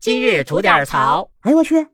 今日吐点槽。哎呦我去！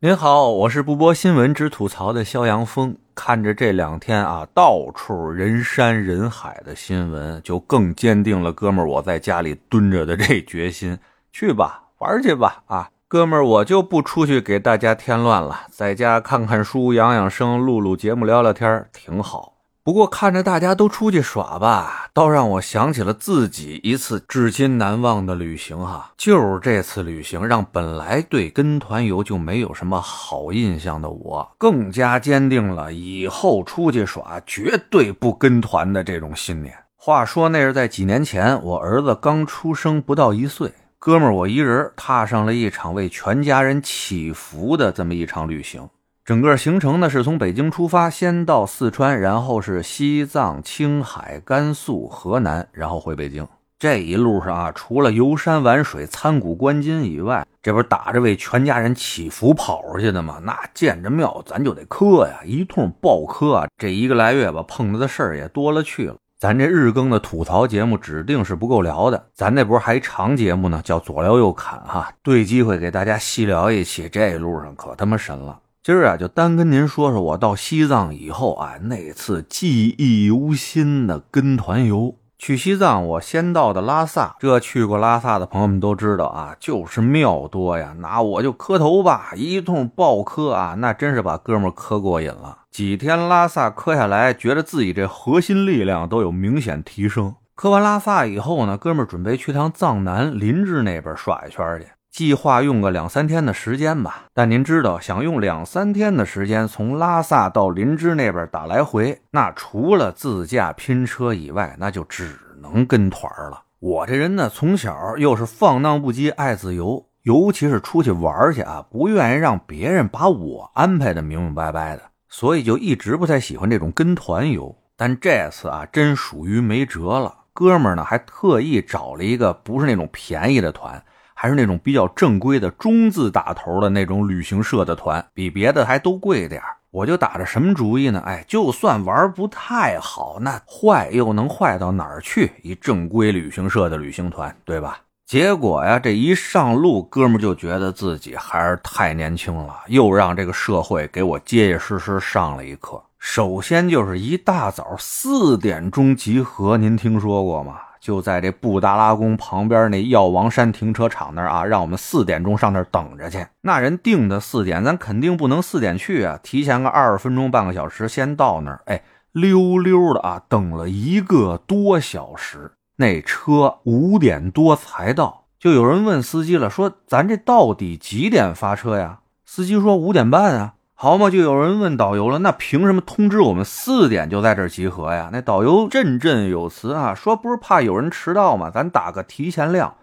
您好，我是不播新闻只吐槽的肖阳峰。看着这两天啊，到处人山人海的新闻，就更坚定了哥们儿我在家里蹲着的这决心。去吧，玩去吧！啊，哥们儿，我就不出去给大家添乱了，在家看看书、养养生、录录节目、聊聊天，挺好。不过看着大家都出去耍吧，倒让我想起了自己一次至今难忘的旅行哈。就是这次旅行，让本来对跟团游就没有什么好印象的我，更加坚定了以后出去耍绝对不跟团的这种信念。话说那是在几年前，我儿子刚出生不到一岁，哥们儿我一人踏上了一场为全家人祈福的这么一场旅行。整个行程呢是从北京出发，先到四川，然后是西藏、青海、甘肃、河南，然后回北京。这一路上啊，除了游山玩水、参古观今以外，这不是打着为全家人祈福跑出去的吗？那见着庙咱就得磕呀，一通爆磕啊！这一个来月吧，碰到的事儿也多了去了。咱这日更的吐槽节目指定是不够聊的，咱那不是还长节目呢，叫左聊右侃哈，对机会给大家细聊一期。这一路上可他妈神了。今儿啊，就单跟您说说我到西藏以后啊，那次记忆犹新的跟团游。去西藏，我先到的拉萨。这去过拉萨的朋友们都知道啊，就是庙多呀。那我就磕头吧，一通暴磕啊，那真是把哥们磕过瘾了。几天拉萨磕下来，觉得自己这核心力量都有明显提升。磕完拉萨以后呢，哥们准备去趟藏南林芝那边耍一圈去。计划用个两三天的时间吧，但您知道，想用两三天的时间从拉萨到林芝那边打来回，那除了自驾拼车以外，那就只能跟团了。我这人呢，从小又是放荡不羁，爱自由，尤其是出去玩去啊，不愿意让别人把我安排的明明白白的，所以就一直不太喜欢这种跟团游。但这次啊，真属于没辙了，哥们儿呢还特意找了一个不是那种便宜的团。还是那种比较正规的中字打头的那种旅行社的团，比别的还都贵点我就打着什么主意呢？哎，就算玩不太好，那坏又能坏到哪儿去？一正规旅行社的旅行团，对吧？结果呀，这一上路，哥们就觉得自己还是太年轻了，又让这个社会给我结结实实上了一课。首先就是一大早四点钟集合，您听说过吗？就在这布达拉宫旁边那药王山停车场那儿啊，让我们四点钟上那儿等着去。那人定的四点，咱肯定不能四点去啊，提前个二十分钟、半个小时先到那儿。哎，溜溜的啊，等了一个多小时，那车五点多才到。就有人问司机了，说咱这到底几点发车呀？司机说五点半啊。好嘛，就有人问导游了，那凭什么通知我们四点就在这儿集合呀？那导游振振有词啊，说不是怕有人迟到吗？咱打个提前量，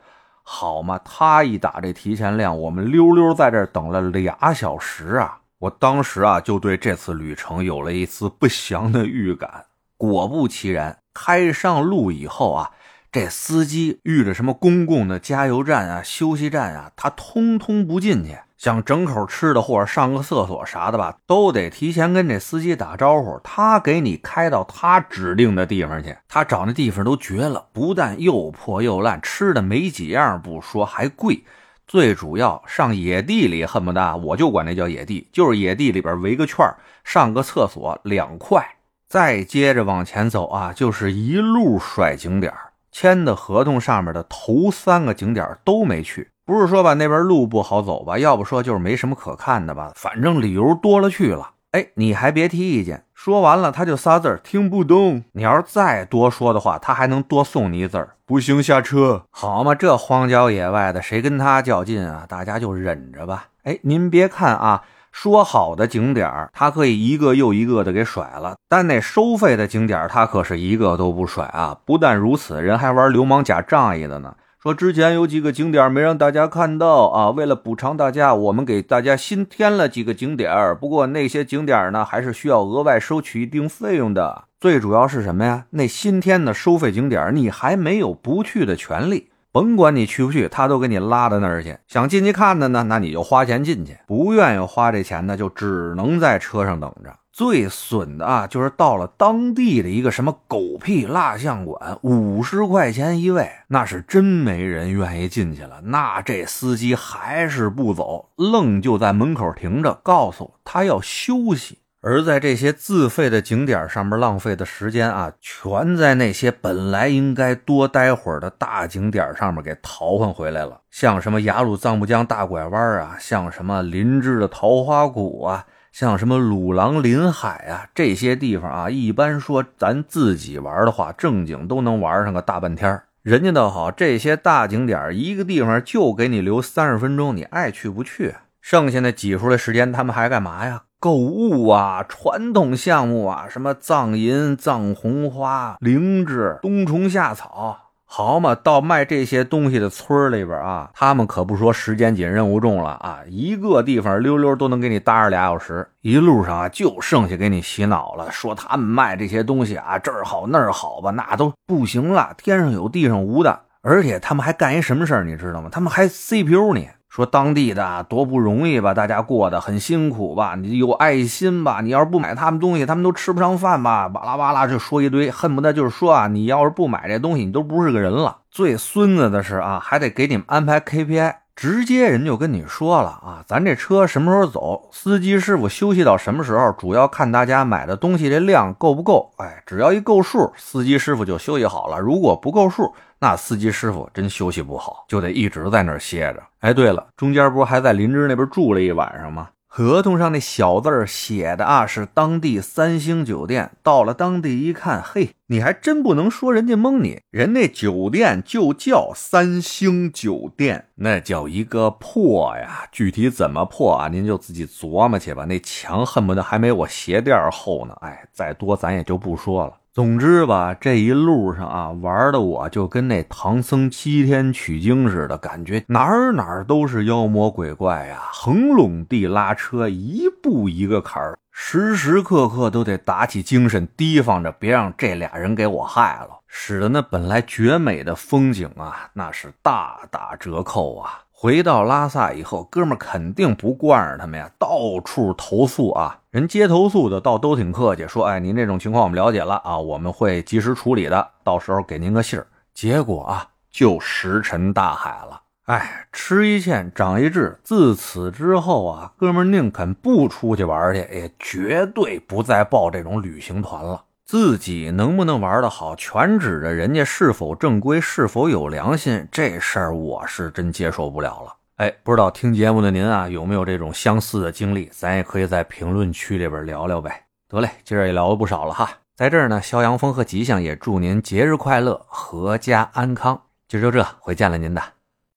好嘛？他一打这提前量，我们溜溜在这儿等了俩小时啊！我当时啊，就对这次旅程有了一丝不祥的预感。果不其然，开上路以后啊，这司机遇着什么公共的加油站啊、休息站啊，他通通不进去。想整口吃的或者上个厕所啥的吧，都得提前跟这司机打招呼，他给你开到他指定的地方去。他找那地方都绝了，不但又破又烂，吃的没几样不说，还贵。最主要上野地里，恨不得我就管那叫野地，就是野地里边围个圈上个厕所两块。再接着往前走啊，就是一路甩景点签的合同上面的头三个景点都没去。不是说吧，那边路不好走吧？要不说就是没什么可看的吧？反正理由多了去了。哎，你还别提意见。说完了，他就仨字儿：听不懂。你要是再多说的话，他还能多送你一字儿：不行，下车。好嘛，这荒郊野外的，谁跟他较劲啊？大家就忍着吧。哎，您别看啊，说好的景点儿他可以一个又一个的给甩了，但那收费的景点儿他可是一个都不甩啊！不但如此，人还玩流氓假仗义的呢。说之前有几个景点没让大家看到啊，为了补偿大家，我们给大家新添了几个景点不过那些景点呢，还是需要额外收取一定费用的。最主要是什么呀？那新添的收费景点你还没有不去的权利。甭管你去不去，他都给你拉到那儿去。想进去看的呢，那你就花钱进去；不愿意花这钱呢，就只能在车上等着。最损的啊，就是到了当地的一个什么狗屁蜡像馆，五十块钱一位，那是真没人愿意进去了。那这司机还是不走，愣就在门口停着，告诉他要休息。而在这些自费的景点上面浪费的时间啊，全在那些本来应该多待会儿的大景点上面给淘换回来了。像什么雅鲁藏布江大拐弯啊，像什么林芝的桃花谷啊。像什么鲁朗林海啊这些地方啊，一般说咱自己玩的话，正经都能玩上个大半天。人家倒好，这些大景点一个地方就给你留三十分钟，你爱去不去。剩下那挤出来时间，他们还干嘛呀？购物啊，传统项目啊，什么藏银、藏红花、灵芝、冬虫夏草。好嘛，到卖这些东西的村里边啊，他们可不说时间紧、任务重了啊，一个地方溜溜都能给你搭上俩小时，一路上啊就剩下给你洗脑了，说他们卖这些东西啊这儿好那儿好吧，那都不行了，天上有地上无的，而且他们还干一什么事儿，你知道吗？他们还 CPU 你。说当地的多不容易吧，大家过得很辛苦吧，你有爱心吧，你要是不买他们东西，他们都吃不上饭吧，巴拉巴拉就说一堆，恨不得就是说啊，你要是不买这东西，你都不是个人了。最孙子的是啊，还得给你们安排 KPI。直接人就跟你说了啊，咱这车什么时候走，司机师傅休息到什么时候，主要看大家买的东西这量够不够。哎，只要一够数，司机师傅就休息好了；如果不够数，那司机师傅真休息不好，就得一直在那儿歇着。哎，对了，中间不还在林芝那边住了一晚上吗？合同上那小字写的啊，是当地三星酒店。到了当地一看，嘿，你还真不能说人家蒙你，人那酒店就叫三星酒店，那叫一个破呀！具体怎么破啊？您就自己琢磨去吧。那墙恨不得还没我鞋垫厚呢。哎，再多咱也就不说了。总之吧，这一路上啊，玩的我就跟那唐僧七天取经似的，感觉哪儿哪儿都是妖魔鬼怪呀，横垄地拉车，一步一个坎儿，时时刻刻都得打起精神提防着，别让这俩人给我害了，使得那本来绝美的风景啊，那是大打折扣啊。回到拉萨以后，哥们肯定不惯着他们呀，到处投诉啊。人接投诉的倒都挺客气，说：“哎，您这种情况我们了解了啊，我们会及时处理的，到时候给您个信儿。”结果啊，就石沉大海了。哎，吃一堑长一智，自此之后啊，哥们宁肯不出去玩去，也绝对不再报这种旅行团了。自己能不能玩得好，全指着人家是否正规、是否有良心。这事儿我是真接受不了了。哎，不知道听节目的您啊，有没有这种相似的经历？咱也可以在评论区里边聊聊呗。得嘞，今儿也聊了不少了哈。在这儿呢，肖阳峰和吉祥也祝您节日快乐，阖家安康。今儿就这，回见了您的。